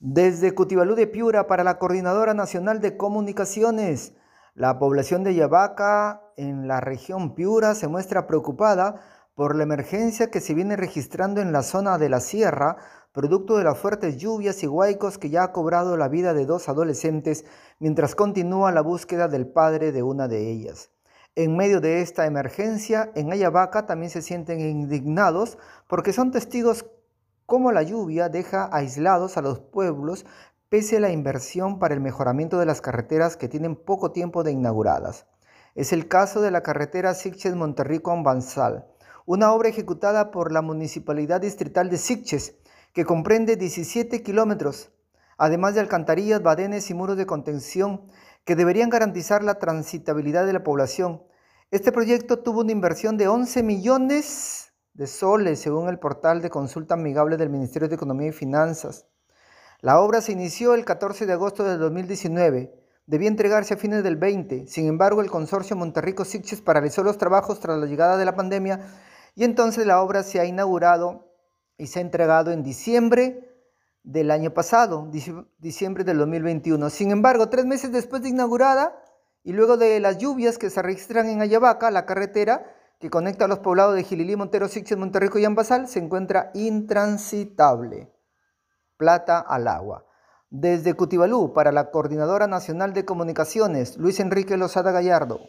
Desde Cutibalú de Piura para la Coordinadora Nacional de Comunicaciones, la población de Yavaca en la región Piura se muestra preocupada por la emergencia que se viene registrando en la zona de la sierra, producto de las fuertes lluvias y huaicos que ya ha cobrado la vida de dos adolescentes mientras continúa la búsqueda del padre de una de ellas. En medio de esta emergencia, en Ayabaca también se sienten indignados porque son testigos cómo la lluvia deja aislados a los pueblos pese a la inversión para el mejoramiento de las carreteras que tienen poco tiempo de inauguradas. Es el caso de la carretera Sitges Monterrico Banzal, una obra ejecutada por la Municipalidad Distrital de Sitges, que comprende 17 kilómetros, además de alcantarillas, badenes y muros de contención que deberían garantizar la transitabilidad de la población. Este proyecto tuvo una inversión de 11 millones de soles, según el portal de consulta amigable del Ministerio de Economía y Finanzas. La obra se inició el 14 de agosto de 2019. Debía entregarse a fines del 20. Sin embargo, el consorcio Monterrico Sitges paralizó los trabajos tras la llegada de la pandemia y entonces la obra se ha inaugurado y se ha entregado en diciembre del año pasado, diciembre del 2021. Sin embargo, tres meses después de inaugurada y luego de las lluvias que se registran en Ayabaca, la carretera que conecta a los poblados de Gililí, Montero, Sixes, Monterrico y Ambasal, se encuentra intransitable. Plata al agua. Desde Cutibalú, para la Coordinadora Nacional de Comunicaciones, Luis Enrique Lozada Gallardo.